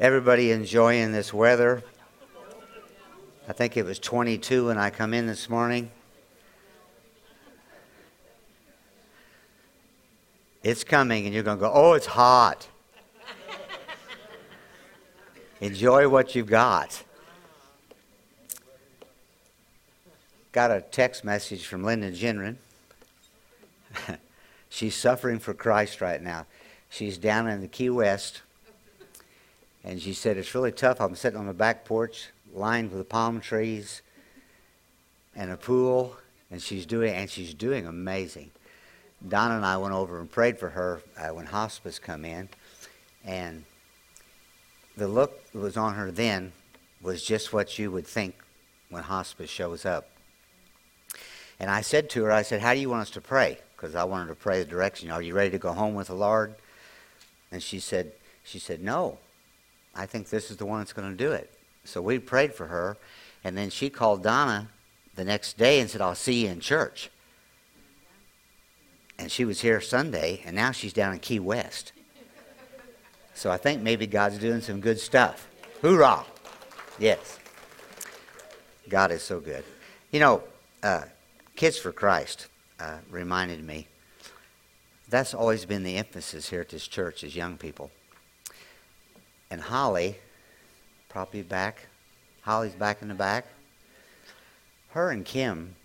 Everybody enjoying this weather? I think it was 22 when I come in this morning. It's coming, and you're going to go, oh, it's hot. Enjoy what you've got. Got a text message from Linda Ginrin. She's suffering for Christ right now. She's down in the Key West and she said, It's really tough. I'm sitting on the back porch lined with palm trees and a pool, and she's doing, and she's doing amazing. Donna and I went over and prayed for her uh, when hospice come in, and the look that was on her then was just what you would think when hospice shows up. And I said to her, I said, How do you want us to pray? Because I wanted to pray the direction. Are you ready to go home with the Lord? And she said, She said, No. I think this is the one that's going to do it. So we prayed for her, and then she called Donna the next day and said, I'll see you in church. And she was here Sunday, and now she's down in Key West. So I think maybe God's doing some good stuff. Hoorah! Yes. God is so good. You know, uh, Kids for Christ uh, reminded me that's always been the emphasis here at this church is young people. And Holly, probably back. Holly's back in the back. Her and Kim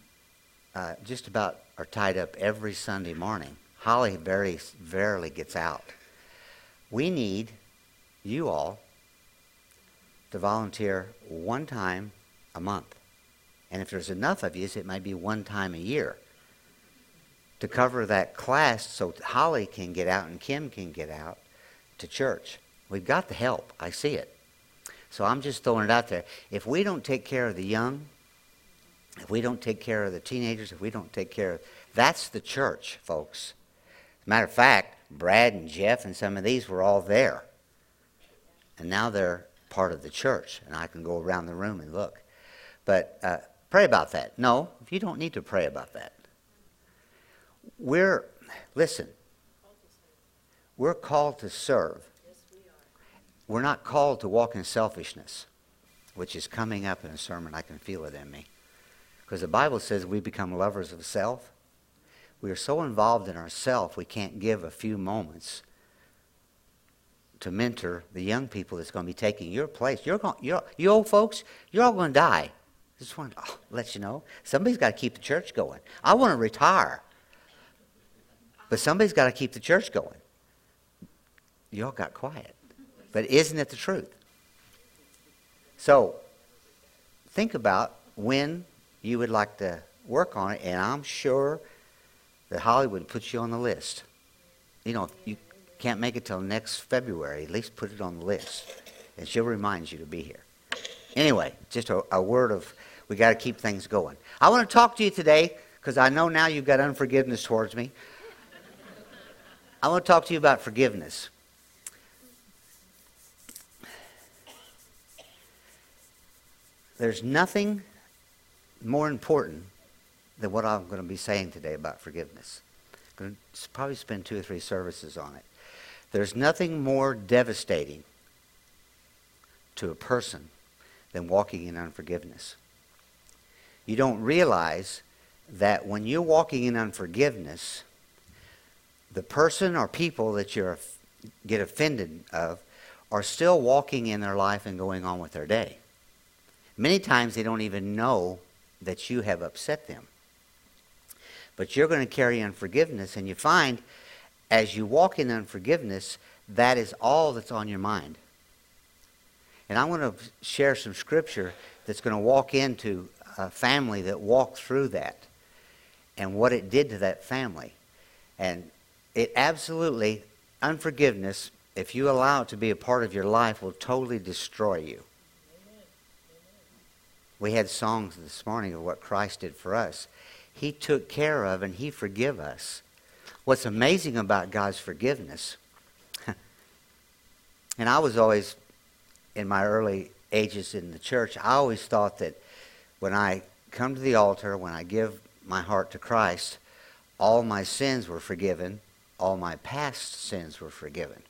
uh, just about are tied up every Sunday morning. Holly very rarely gets out. We need you all to volunteer one time a month. And if there's enough of you, it might be one time a year to cover that class so Holly can get out and Kim can get out to church. We've got the help. I see it. So I'm just throwing it out there. If we don't take care of the young, if we don't take care of the teenagers, if we don't take care of that's the church, folks. Matter of fact, Brad and Jeff and some of these were all there. And now they're part of the church, and I can go around the room and look. But uh, pray about that. No, you don't need to pray about that. We're, listen, we're called to serve. We're not called to walk in selfishness, which is coming up in a sermon. I can feel it in me. Because the Bible says we become lovers of self. We are so involved in ourself, we can't give a few moments to mentor the young people that's going to be taking your place. You're going, you're, you old folks, you're all going to die. Just want to oh, let you know. Somebody's got to keep the church going. I want to retire. But somebody's got to keep the church going. You all got quiet. But isn't it the truth? So, think about when you would like to work on it, and I'm sure that Holly would puts you on the list. You know, you can't make it till next February, at least put it on the list, and she'll remind you to be here. Anyway, just a, a word of we got to keep things going. I want to talk to you today because I know now you've got unforgiveness towards me. I want to talk to you about forgiveness. There's nothing more important than what I'm going to be saying today about forgiveness. I'm going to probably spend two or three services on it. There's nothing more devastating to a person than walking in unforgiveness. You don't realize that when you're walking in unforgiveness, the person or people that you get offended of are still walking in their life and going on with their day. Many times they don't even know that you have upset them. But you're going to carry unforgiveness, and you find as you walk in unforgiveness, that is all that's on your mind. And I want to share some scripture that's going to walk into a family that walked through that and what it did to that family. And it absolutely, unforgiveness, if you allow it to be a part of your life, will totally destroy you. We had songs this morning of what Christ did for us. He took care of and He forgive us. What's amazing about God's forgiveness, and I was always, in my early ages in the church, I always thought that when I come to the altar, when I give my heart to Christ, all my sins were forgiven, all my past sins were forgiven.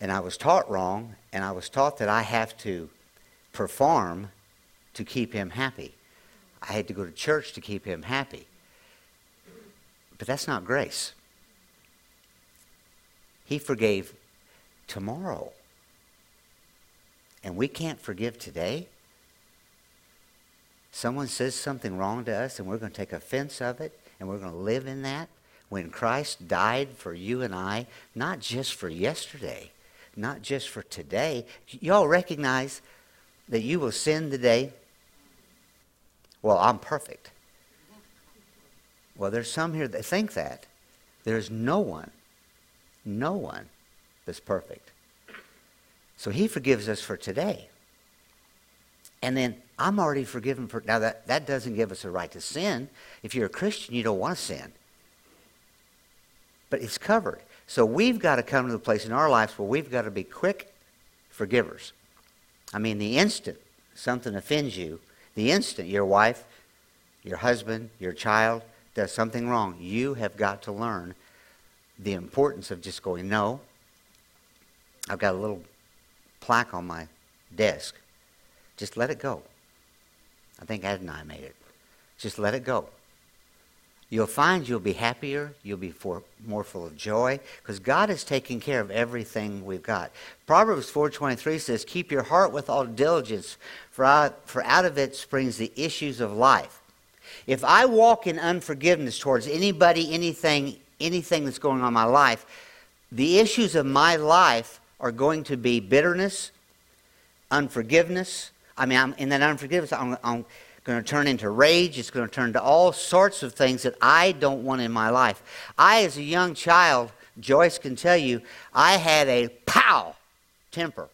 And I was taught wrong, and I was taught that I have to perform to keep him happy. I had to go to church to keep him happy. But that's not grace. He forgave tomorrow. And we can't forgive today. Someone says something wrong to us, and we're going to take offense of it, and we're going to live in that. When Christ died for you and I, not just for yesterday, not just for today. Y'all recognize that you will sin today? Well, I'm perfect. Well, there's some here that think that. There's no one, no one that's perfect. So he forgives us for today. And then I'm already forgiven for now that, that doesn't give us a right to sin. If you're a Christian, you don't want to sin. But it's covered. So we've got to come to the place in our lives where we've got to be quick forgivers. I mean, the instant something offends you, the instant your wife, your husband, your child does something wrong, you have got to learn the importance of just going, no. I've got a little plaque on my desk. Just let it go. I think Ed and I made it. Just let it go. You'll find you'll be happier, you'll be for, more full of joy, because God is taking care of everything we've got. Proverbs 4.23 says, Keep your heart with all diligence, for out, for out of it springs the issues of life. If I walk in unforgiveness towards anybody, anything, anything that's going on in my life, the issues of my life are going to be bitterness, unforgiveness. I mean, I'm, in that unforgiveness, I'm, I'm going to turn into rage. It's going to turn to all sorts of things that I don't want in my life. I, as a young child, Joyce can tell you, I had a pow temper.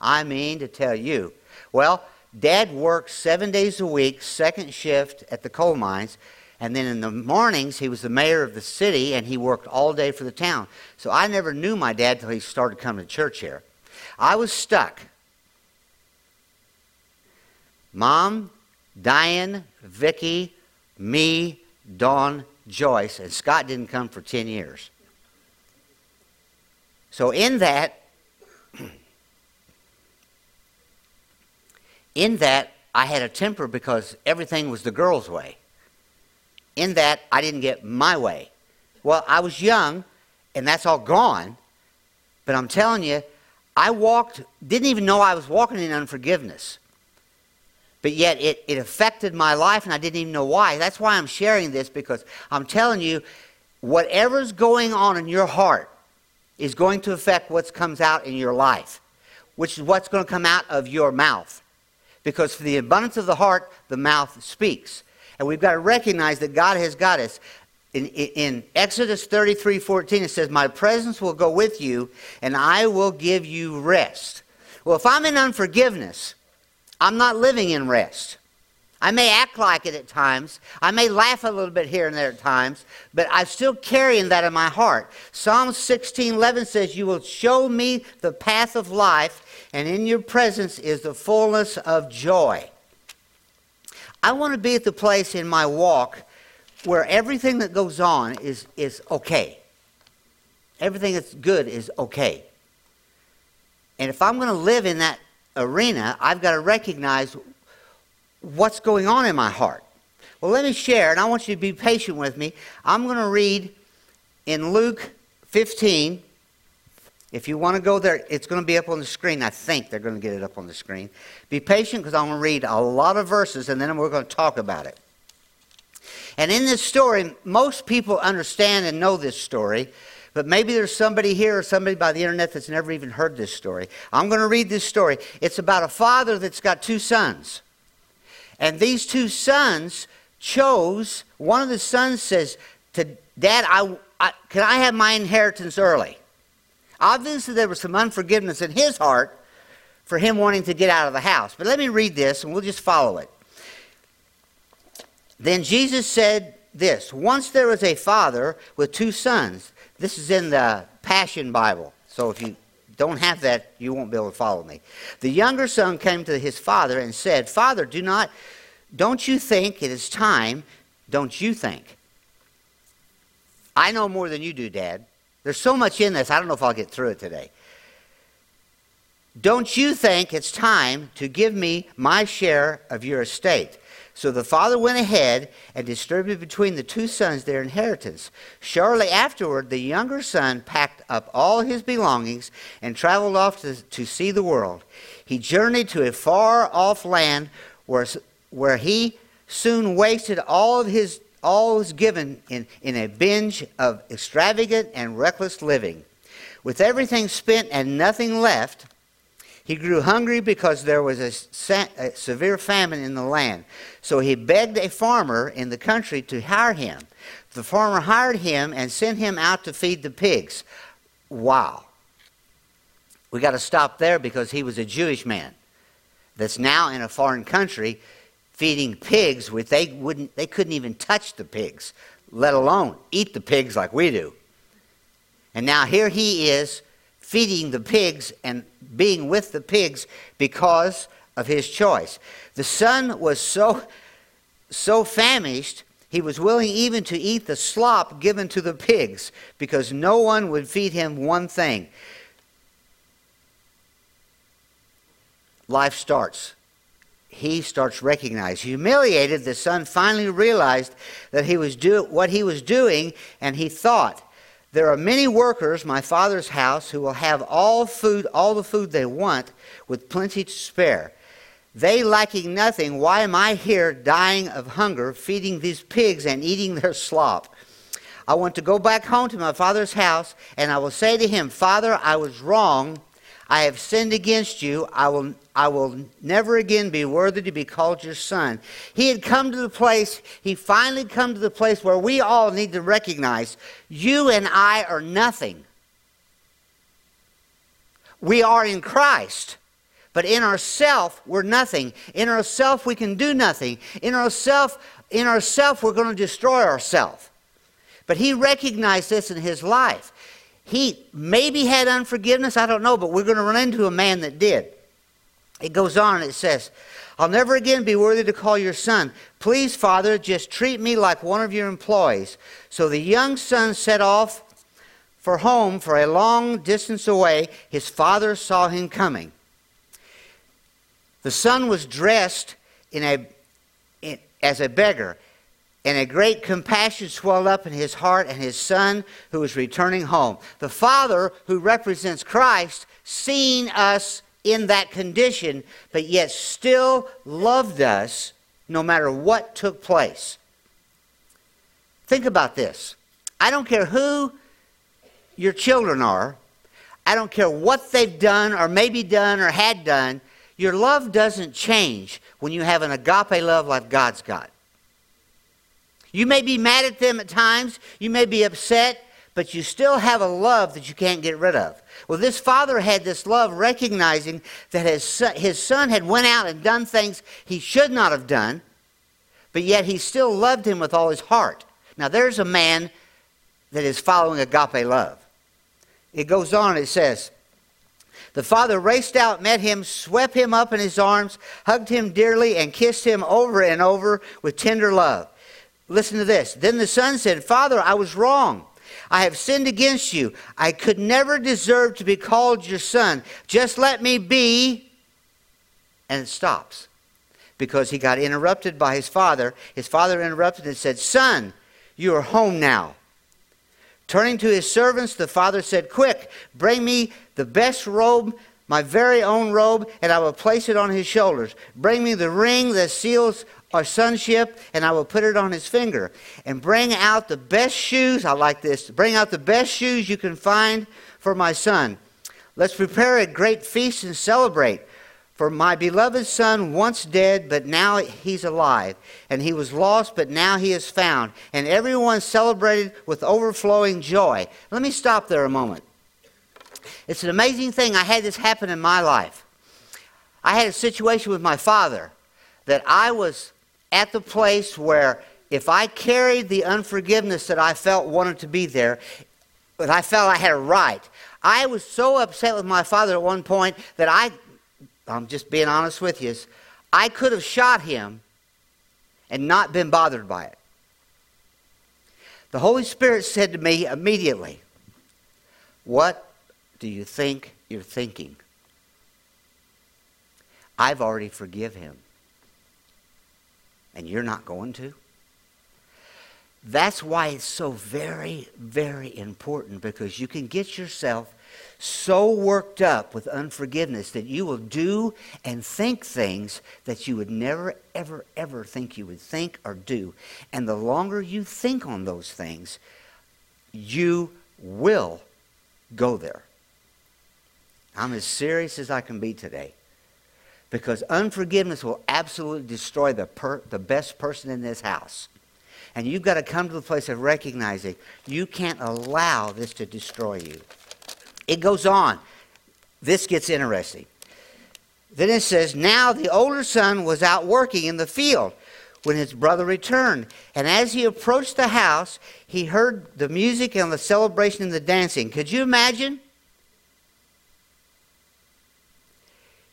I mean to tell you. Well, Dad worked seven days a week, second shift at the coal mines. And then in the mornings, he was the mayor of the city and he worked all day for the town. So I never knew my dad till he started coming to church here. I was stuck. Mom, Diane, Vicky, me, Dawn, Joyce, and Scott didn't come for 10 years. So in that, in that, I had a temper because everything was the girl's way. In that, I didn't get my way. Well, I was young, and that's all gone. But I'm telling you, I walked, didn't even know I was walking in unforgiveness but yet it, it affected my life and I didn't even know why. That's why I'm sharing this because I'm telling you, whatever's going on in your heart is going to affect what comes out in your life, which is what's going to come out of your mouth. Because for the abundance of the heart, the mouth speaks. And we've got to recognize that God has got us. In, in, Exodus 33 14, it says, My presence will go with you, and I will give you rest. Well, if I'm in unforgiveness, I'm not living in rest. I may act like it at times. I may laugh a little bit here and there at times, but I'm still carrying that in my heart. Psalm 16 11 says, You will show me the path of life, and in your presence is the fullness of joy. I want to be at the place in my walk where everything that goes on is, is okay. Everything that's good is okay. And if I'm going to live in that arena, I've got to recognize what's going on in my heart. Well, let me share, and I want you to be patient with me. I'm going to read in Luke 15. If you want to go there, it's going to be up on the screen. I think they're going to get it up on the screen. Be patient because I'm going to read a lot of verses and then we're going to talk about it. And in this story, most people understand and know this story but maybe there's somebody here or somebody by the internet that's never even heard this story. I'm going to read this story. It's about a father that's got two sons. And these two sons chose, one of the sons says to Dad, I, I, can I have my inheritance early? Obviously, there was some unforgiveness in his heart for him wanting to get out of the house. But let me read this and we'll just follow it. Then Jesus said this Once there was a father with two sons. This is in the Passion Bible. So if you don't have that, you won't be able to follow me. The younger son came to his father and said, Father, do not, don't you think it is time? Don't you think? I know more than you do, Dad. There's so much in this, I don't know if I'll get through it today. Don't you think it's time to give me my share of your estate? So the father went ahead and distributed between the two sons their inheritance. Shortly afterward, the younger son packed up all his belongings and traveled off to, to see the world. He journeyed to a far off land where, where he soon wasted all of his all was given in, in a binge of extravagant and reckless living. With everything spent and nothing left, he grew hungry because there was a, a, severe famine in the land. So he begged a farmer in the country to hire him. The farmer hired him and sent him out to feed the pigs. Wow. We got to stop there because he was a Jewish man that's now in a foreign country feeding pigs which they wouldn't they couldn't even touch the pigs, let alone eat the pigs like we do. And now here he is feeding the pigs and being with the pigs because of his choice. The son was so, so famished, he was willing even to eat the slop given to the pigs because no one would feed him one thing. Life starts. He starts recognizing. Humiliated, the son finally realized that he was do- what he was doing, and he thought, there are many workers, my father's house, who will have all food, all the food they want, with plenty to spare. They lacking nothing, why am I here dying of hunger, feeding these pigs and eating their slop? I want to go back home to my father's house, and I will say to him, Father, I was wrong I have sinned against you. I will, I will never again be worthy to be called your son. He had come to the place, he finally come to the place where we all need to recognize you and I are nothing. We are in Christ. But in ourself, we're nothing. In ourself, we can do nothing. In ourself, in ourself, we're going to destroy ourselves. But he recognized this in his life. He maybe had unforgiveness, I don't know, but we're going to run into a man that did. It goes on and it says, I'll never again be worthy to call your son. Please, Father, just treat me like one of your employees. So the young son set off for home for a long distance away. His father saw him coming. The son was dressed in a, in, as a beggar and a great compassion swelled up in his heart and his son who was returning home. The Father, who represents Christ, seeing us in that condition, but yet still loved us no matter what took place. Think about this. I don't care who your children are, I don't care what they've done or maybe done or had done, your love doesn't change when you have an agape love like God's got. You may be mad at them at times, you may be upset, but you still have a love that you can't get rid of. Well, this father had this love recognizing that his son, his son had went out and done things he should not have done, but yet he still loved him with all his heart. Now, there's a man that is following agape love. It goes on, it says, the father raced out, met him, swept him up in his arms, hugged him dearly, and kissed him over and over with tender love. Listen to this. Then the son said, Father, I was wrong. I have sinned against you. I could never deserve to be called your son. Just let me be. And it stops because he got interrupted by his father. His father interrupted and said, Son, you are home now. Turning to his servants, the father said, Quick, bring me the best robe, my very own robe, and I will place it on his shoulders. Bring me the ring that seals our sonship, and I will put it on his finger. And bring out the best shoes. I like this. Bring out the best shoes you can find for my son. Let's prepare a great feast and celebrate. For my beloved son, once dead, but now he's alive. And he was lost, but now he is found. And everyone celebrated with overflowing joy. Let me stop there a moment. It's an amazing thing. I had this happen in my life. I had a situation with my father that I was at the place where if I carried the unforgiveness that I felt wanted to be there, but I felt I had a right. I was so upset with my father at one point that I, I'm just being honest with you, I could have shot him and not been bothered by it. The Holy Spirit said to me immediately, What do you think you're thinking? I've already forgive him. And you're not going to? That's why it's so very, very important because you can get yourself so worked up with unforgiveness that you will do and think things that you would never, ever, ever think you would think or do. And the longer you think on those things, you will go there. I'm as serious as I can be today. Because unforgiveness will absolutely destroy the, per, the best person in this house. And you've got to come to the place of recognizing you can't allow this to destroy you. It goes on. This gets interesting. Then it says, Now the older son was out working in the field when his brother returned. And as he approached the house, he heard the music and the celebration and the dancing. Could you imagine?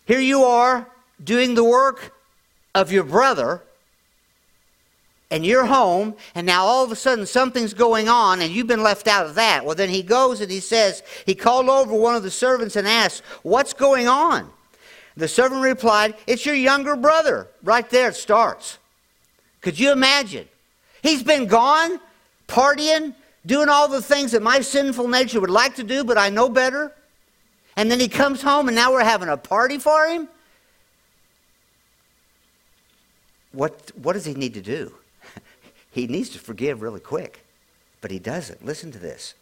Here you are doing the work of your brother, and you're home, and now all of a sudden something's going on, and you've been left out of that. Well, then he goes and he says, he called over one of the servants and asked, What's going on? The servant replied, It's your younger brother. Right there it starts. Could you imagine? He's been gone, partying, doing all the things that my sinful nature would like to do, but I know better. And then he comes home, and now we're having a party for him? What, what does he need to do? He needs to forgive really quick, but he doesn't. Listen to this.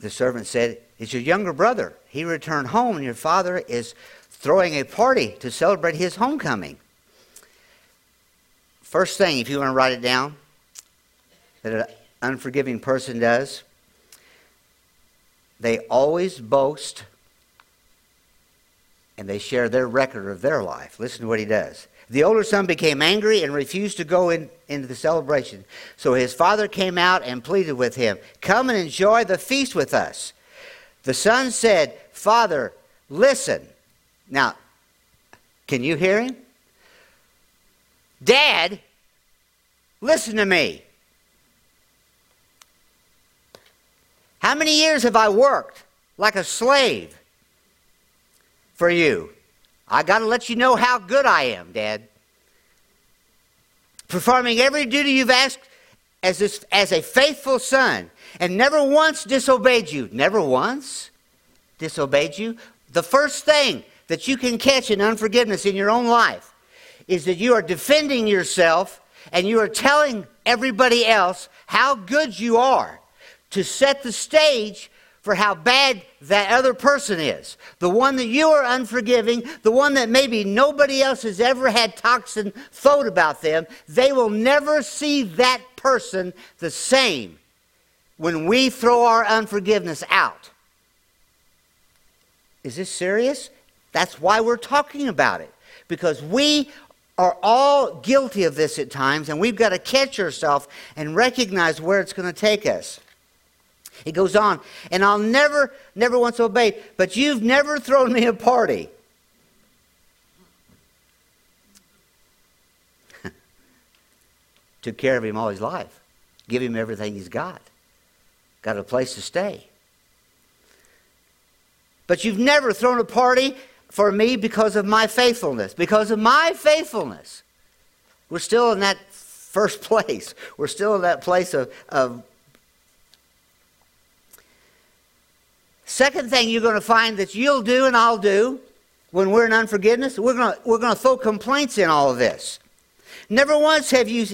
The servant said, It's your younger brother. He returned home, and your father is throwing a party to celebrate his homecoming. First thing, if you want to write it down, that an unforgiving person does, they always boast and they share their record of their life. Listen to what he does. The older son became angry and refused to go in, into the celebration. So his father came out and pleaded with him, Come and enjoy the feast with us. The son said, Father, listen. Now, can you hear him? Dad, listen to me. How many years have I worked like a slave for you? I got to let you know how good I am, Dad. Performing every duty you've asked as, this, as a faithful son, and never once disobeyed you. Never once disobeyed you. The first thing that you can catch in unforgiveness in your own life is that you are defending yourself and you are telling everybody else how good you are to set the stage for how bad that other person is. The one that you are unforgiving, the one that maybe nobody else has ever had toxin thought about them, they will never see that person the same when we throw our unforgiveness out. Is this serious? That's why we're talking about it. Because we are all guilty of this at times, and we've got to catch ourselves and recognize where it's going to take us. He goes on, and I'll never, never once obey, but you've never thrown me a party. Took care of him all his life, give him everything he's got, got a place to stay. But you've never thrown a party for me because of my faithfulness. Because of my faithfulness. We're still in that first place. We're still in that place of, of Second thing you're going to find that you'll do and I'll do when we're in unforgiveness, we're going to, we're going to throw complaints in all of this. Never once have you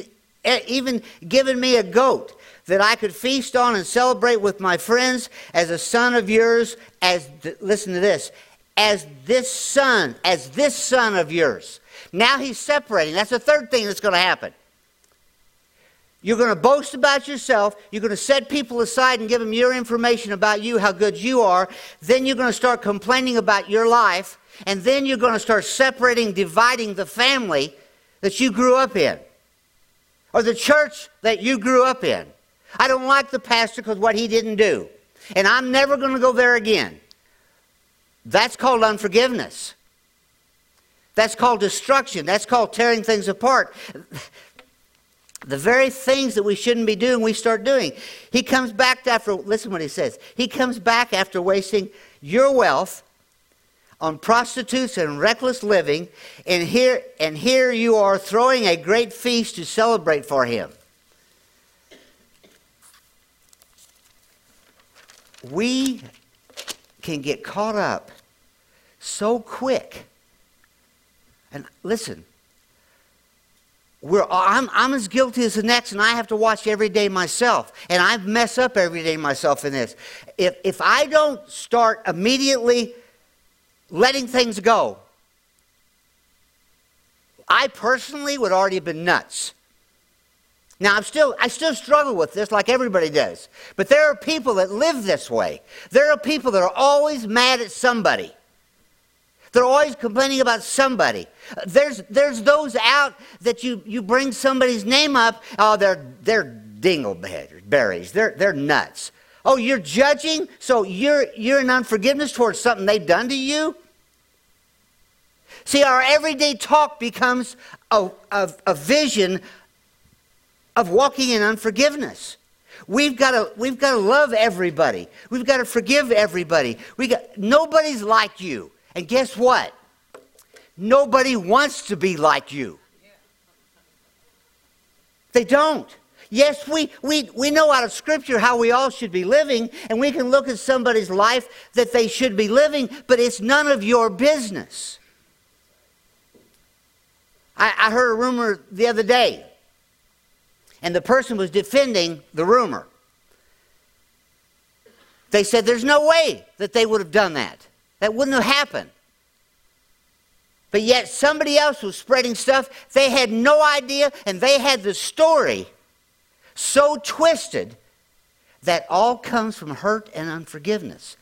even given me a goat that I could feast on and celebrate with my friends as a son of yours, as, listen to this, as this son, as this son of yours. Now he's separating. That's the third thing that's going to happen. You're going to boast about yourself. You're going to set people aside and give them your information about you, how good you are. Then you're going to start complaining about your life. And then you're going to start separating, dividing the family that you grew up in or the church that you grew up in. I don't like the pastor because what he didn't do. And I'm never going to go there again. That's called unforgiveness. That's called destruction. That's called tearing things apart. The very things that we shouldn't be doing, we start doing. He comes back after, listen what he says. He comes back after wasting your wealth on prostitutes and reckless living, and here, and here you are throwing a great feast to celebrate for him. We can get caught up so quick. And listen, we're, I'm, I'm as guilty as the next, and I have to watch every day myself. And I mess up every day myself in this. If, if I don't start immediately letting things go, I personally would already have been nuts. Now I'm still I still struggle with this like everybody does. But there are people that live this way. There are people that are always mad at somebody. They're always complaining about somebody. There's there's those out that you you bring somebody's name up, oh they're they're dingleberries. They're they're nuts. Oh, you're judging, so you're you're in unforgiveness towards something they've done to you? See, our everyday talk becomes a, a, a vision of walking in unforgiveness. We've got to we've got to love everybody. We've got to forgive everybody. We got nobody's like you. And guess what? Nobody wants to be like you. They don't. Yes, we, we, we know out of Scripture how we all should be living, and we can look at somebody's life that they should be living, but it's none of your business. I, I heard a rumor the other day and the person was defending the rumor. They said there's no way that they would have done that. That wouldn't have happened. But yet somebody else was spreading stuff. They had no idea, and they had the story so twisted that all comes from hurt and unforgiveness.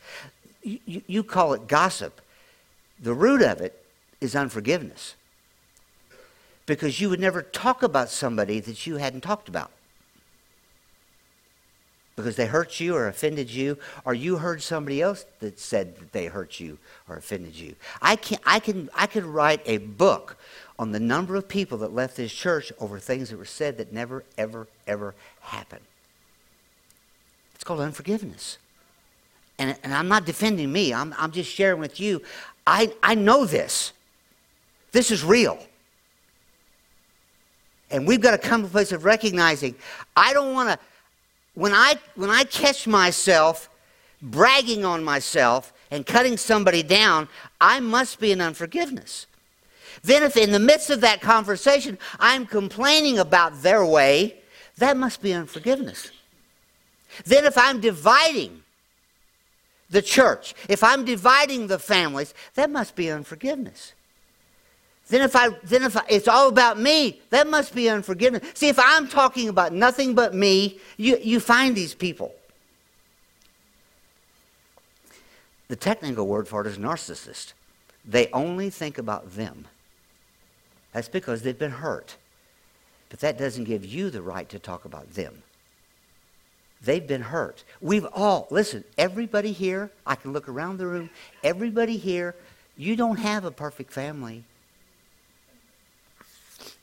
You, you, call it gossip. The root of it is unforgiveness because you would never talk about somebody that you hadn't talked about. Because they hurt you or offended you, or you heard somebody else that said that they hurt you or offended you. I can, I can, I could write a book on the number of people that left this church over things that were said that never, ever, ever happened. It's called unforgiveness. And, and I'm not defending me, I'm, I'm just sharing with you. I, I know this. This is real. And we've got to come to a place of recognizing I don't want to, when I, when I catch myself bragging on myself and cutting somebody down, I must be in unforgiveness. Then, if in the midst of that conversation I'm complaining about their way, that must be unforgiveness. Then, if I'm dividing the church, if I'm dividing the families, that must be unforgiveness. Then if I then if I, it's all about me, that must be unforgiveness. See, if I'm talking about nothing but me, you, you find these people. The technical word for it is narcissist. They only think about them. That's because they've been hurt. But that doesn't give you the right to talk about them. They've been hurt. We've all, listen, everybody here, I can look around the room, everybody here, you don't have a perfect family.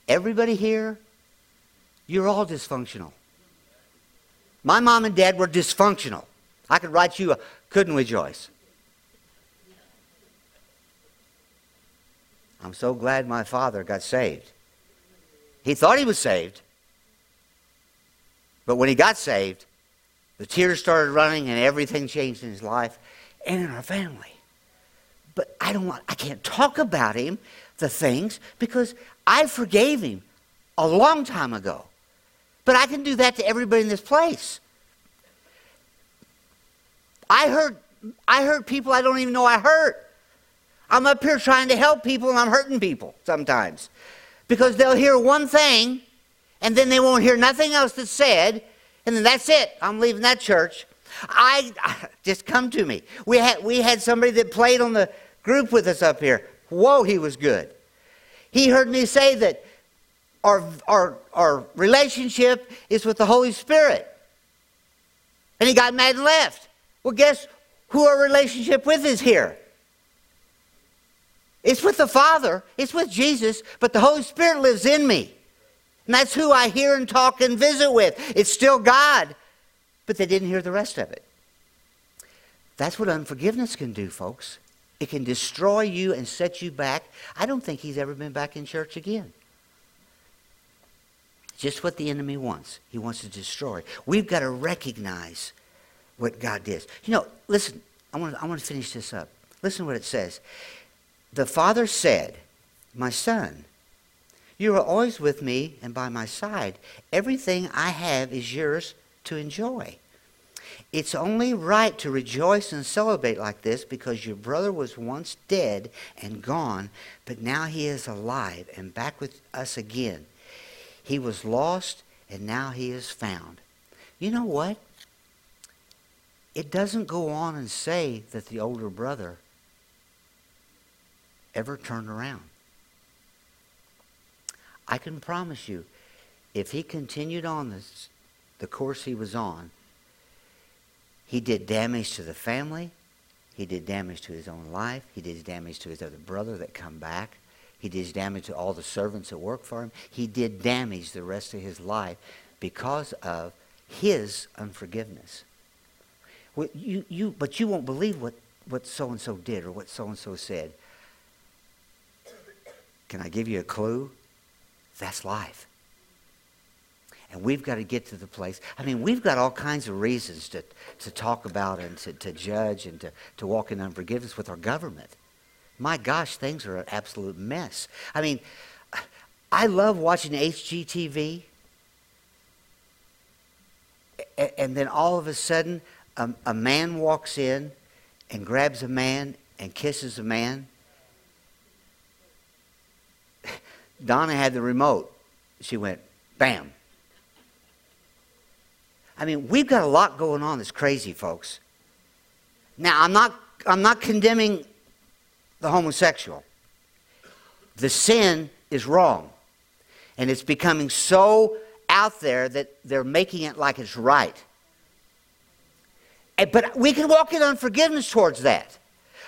Everybody here, you're all dysfunctional. My mom and dad were dysfunctional. I could write you a couldn't we, Joyce? I'm so glad my father got saved. He thought he was saved. But when he got saved, the tears started running and everything changed in his life and in our family. But I don't want I can't talk about him, the things, because I forgave him a long time ago. But I can do that to everybody in this place. I hurt I hurt people I don't even know I hurt. I'm up here trying to help people and I'm hurting people sometimes. Because they'll hear one thing and then they won't hear nothing else that's said and then that's it. I'm leaving that church. I just come to me. We had we had somebody that played on the group with us up here. Whoa, he was good. He heard me say that our, our, our relationship is with the Holy Spirit. And he got mad and left. Well, guess who our relationship with is here? It's with the Father, it's with Jesus, but the Holy Spirit lives in me. And that's who I hear and talk and visit with. It's still God, but they didn't hear the rest of it. That's what unforgiveness can do, folks. It can destroy you and set you back. I don't think he's ever been back in church again. Just what the enemy wants. He wants to destroy. We've got to recognize what God did. You know, listen, I want to, I want to finish this up. Listen to what it says. The Father said, My son, you are always with me and by my side. Everything I have is yours to enjoy. It's only right to rejoice and celebrate like this because your brother was once dead and gone, but now he is alive and back with us again. He was lost and now he is found. You know what? It doesn't go on and say that the older brother ever turned around. I can promise you, if he continued on this, the course he was on, he did damage to the family. He did damage to his own life. He did damage to his other brother that come back. He did damage to all the servants that work for him. He did damage the rest of his life because of his unforgiveness. Well, you, you, but you won't believe what, what so-and-so did or what so-and-so said. Can I give you a clue? That's life. And we've got to get to the place. I mean, we've got all kinds of reasons to, to talk about and to, to judge and to, to walk in unforgiveness with our government. My gosh, things are an absolute mess. I mean, I love watching HGTV. And then all of a sudden, a, a man walks in and grabs a man and kisses a man. Donna had the remote. She went, bam. I mean, we've got a lot going on that's crazy, folks. Now, I'm not, I'm not condemning the homosexual. The sin is wrong. And it's becoming so out there that they're making it like it's right. But we can walk in unforgiveness towards that.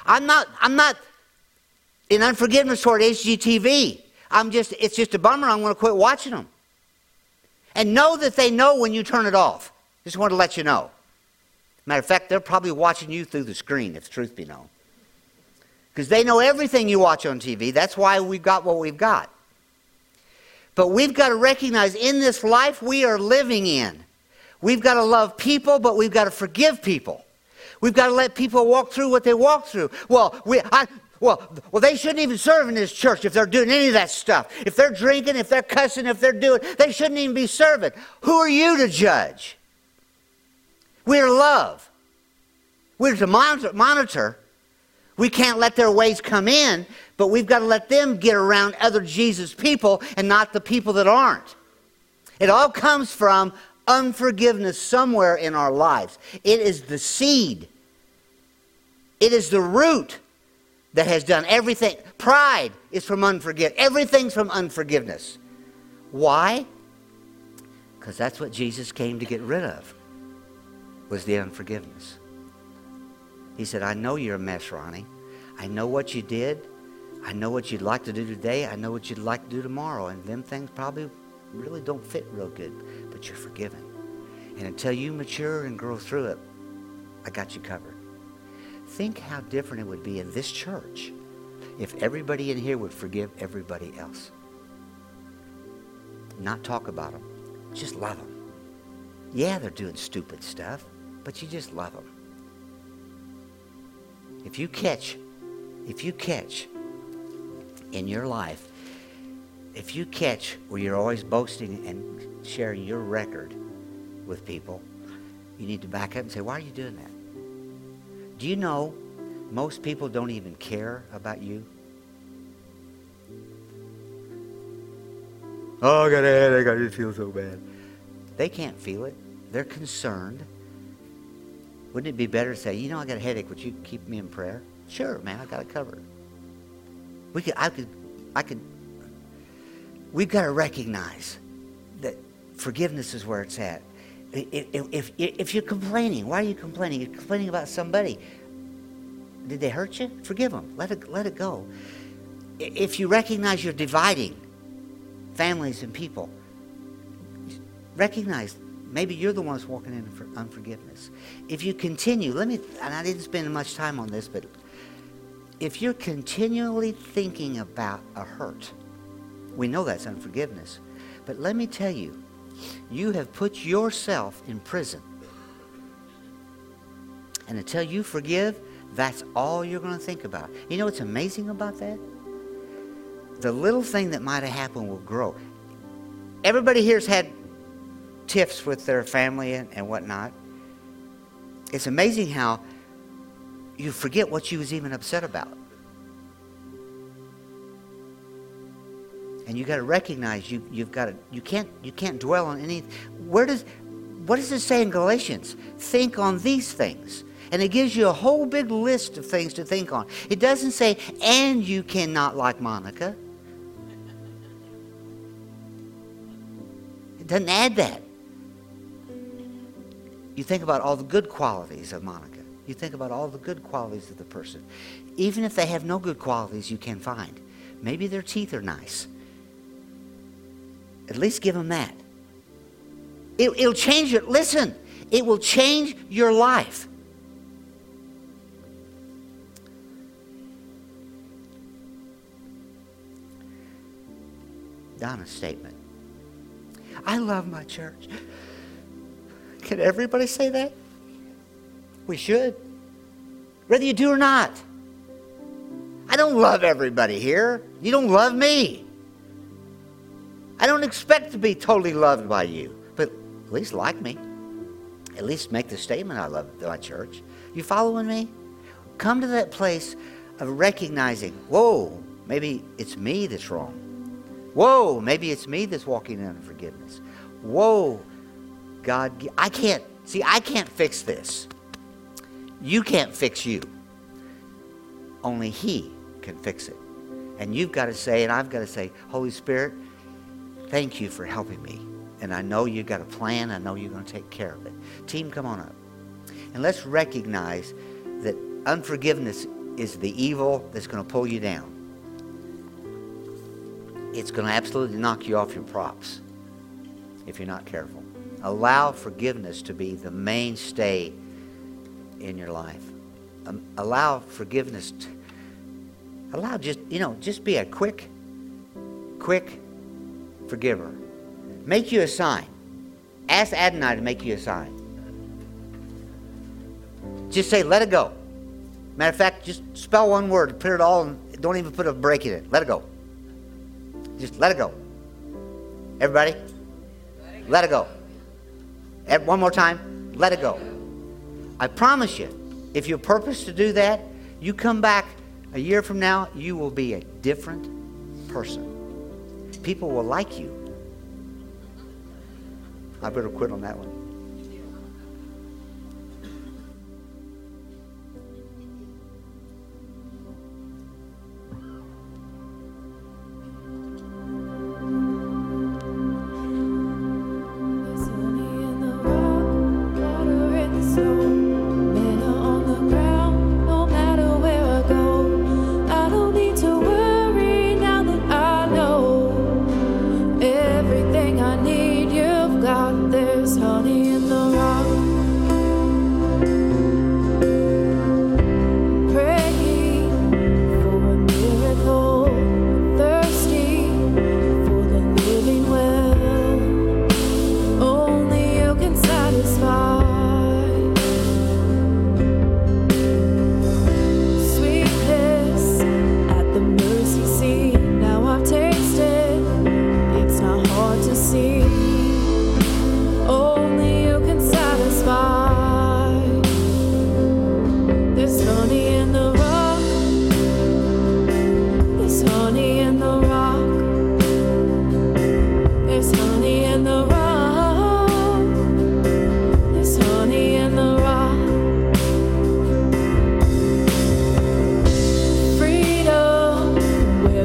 I'm not, I'm not in unforgiveness toward HGTV. I'm just, it's just a bummer. I'm going to quit watching them. And know that they know when you turn it off. Just want to let you know. Matter of fact, they're probably watching you through the screen, if truth be known. Because they know everything you watch on TV. That's why we've got what we've got. But we've got to recognize in this life we are living in, we've got to love people, but we've got to forgive people. We've got to let people walk through what they walk through. Well, we, I, well, well, they shouldn't even serve in this church if they're doing any of that stuff. If they're drinking, if they're cussing, if they're doing, they shouldn't even be serving. Who are you to judge? We're love. We're to monitor, monitor. We can't let their ways come in, but we've got to let them get around other Jesus people and not the people that aren't. It all comes from unforgiveness somewhere in our lives. It is the seed, it is the root that has done everything. Pride is from unforgiveness. Everything's from unforgiveness. Why? Because that's what Jesus came to get rid of was the unforgiveness. He said, I know you're a mess, Ronnie. I know what you did. I know what you'd like to do today. I know what you'd like to do tomorrow. And them things probably really don't fit real good, but you're forgiven. And until you mature and grow through it, I got you covered. Think how different it would be in this church if everybody in here would forgive everybody else. Not talk about them, just love them. Yeah, they're doing stupid stuff but you just love them. If you catch, if you catch in your life, if you catch where you're always boasting and sharing your record with people, you need to back up and say, why are you doing that? Do you know most people don't even care about you? Oh, I got a headache. I just feel so bad. They can't feel it. They're concerned wouldn't it be better to say, you know, I got a headache. Would you keep me in prayer? Sure, man. I got it covered. We could, I could, I could. We've got to recognize that forgiveness is where it's at. If, if, if you're complaining, why are you complaining? You're complaining about somebody. Did they hurt you? Forgive them. Let it, let it go. If you recognize you're dividing families and people, recognize Maybe you're the one that's walking in for unforgiveness. If you continue, let me, and I didn't spend much time on this, but if you're continually thinking about a hurt, we know that's unforgiveness. But let me tell you, you have put yourself in prison. And until you forgive, that's all you're going to think about. You know what's amazing about that? The little thing that might have happened will grow. Everybody here's had tiffs with their family and, and whatnot. It's amazing how you forget what you was even upset about. And you got to recognize you you've got to you can't you can't dwell on any where does what does it say in Galatians? Think on these things. And it gives you a whole big list of things to think on. It doesn't say, and you cannot like Monica. It doesn't add that. You think about all the good qualities of Monica. You think about all the good qualities of the person. Even if they have no good qualities, you can find. Maybe their teeth are nice. At least give them that. It, will change your, listen, it will change your life. Donna's statement. I love my church. Can everybody say that? We should. Whether you do or not. I don't love everybody here. You don't love me. I don't expect to be totally loved by you, but at least like me. At least make the statement I love my church. You following me? Come to that place of recognizing, whoa, maybe it's me that's wrong. Whoa, maybe it's me that's walking in unforgiveness. Whoa, God, I can't, see, I can't fix this. You can't fix you. Only He can fix it. And you've got to say, and I've got to say, Holy Spirit, thank you for helping me. And I know you've got a plan. I know you're going to take care of it. Team, come on up. And let's recognize that unforgiveness is the evil that's going to pull you down it's going to absolutely knock you off your props if you're not careful. Allow forgiveness to be the mainstay in your life. Um, allow forgiveness. Allow just, you know, just be a quick, quick forgiver. Make you a sign. Ask Adonai to make you a sign. Just say, let it go. Matter of fact, just spell one word, put it all, and don't even put a break in it. Let it go. Just let it go. Everybody? Let it go. One more time. Let it go. I promise you, if you purpose to do that, you come back a year from now, you will be a different person. People will like you. I better quit on that one.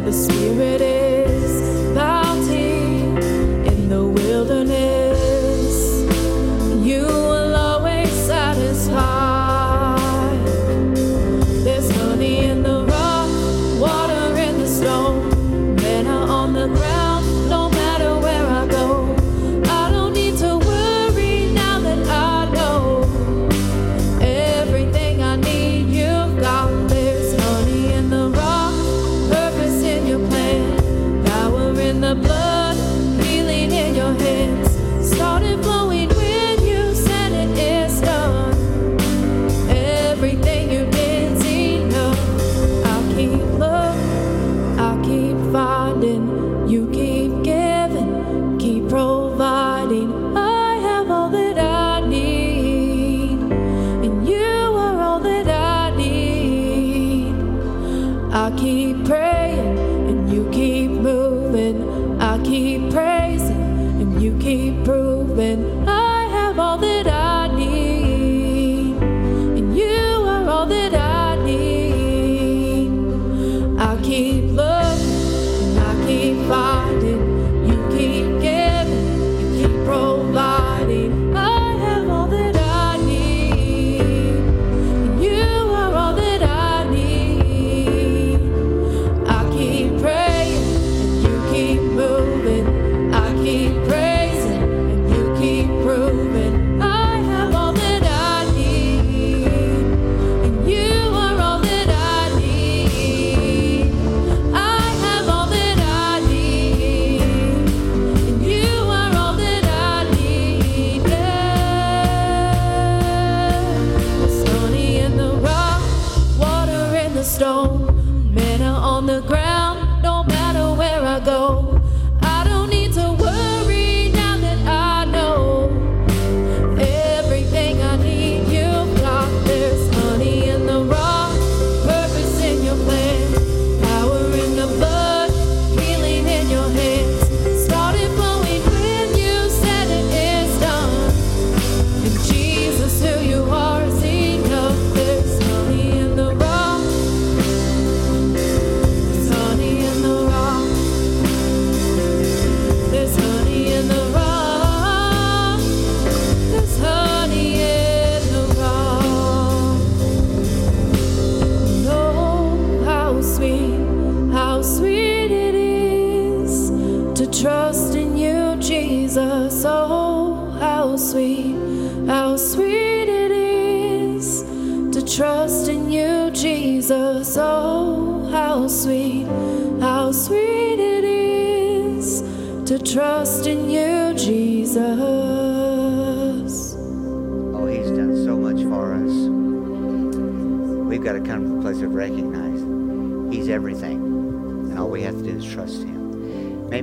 the spirit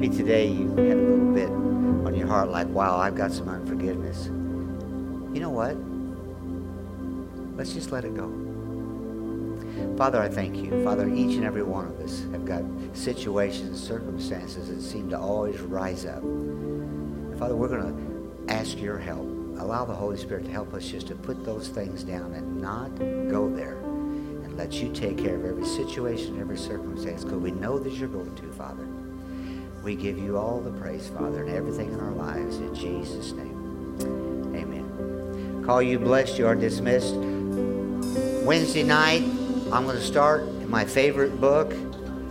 Maybe today you had a little bit on your heart like, wow, I've got some unforgiveness. You know what? Let's just let it go. Father, I thank you. Father, each and every one of us have got situations, circumstances that seem to always rise up. Father, we're going to ask your help. Allow the Holy Spirit to help us just to put those things down and not go there. And let you take care of every situation, every circumstance, because we know that you're going to, Father. We give you all the praise, Father, and everything in our lives. In Jesus' name, amen. Call you blessed. You are dismissed. Wednesday night, I'm going to start my favorite book,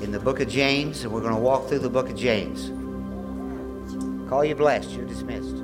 in the book of James, and we're going to walk through the book of James. Call you blessed. You're dismissed.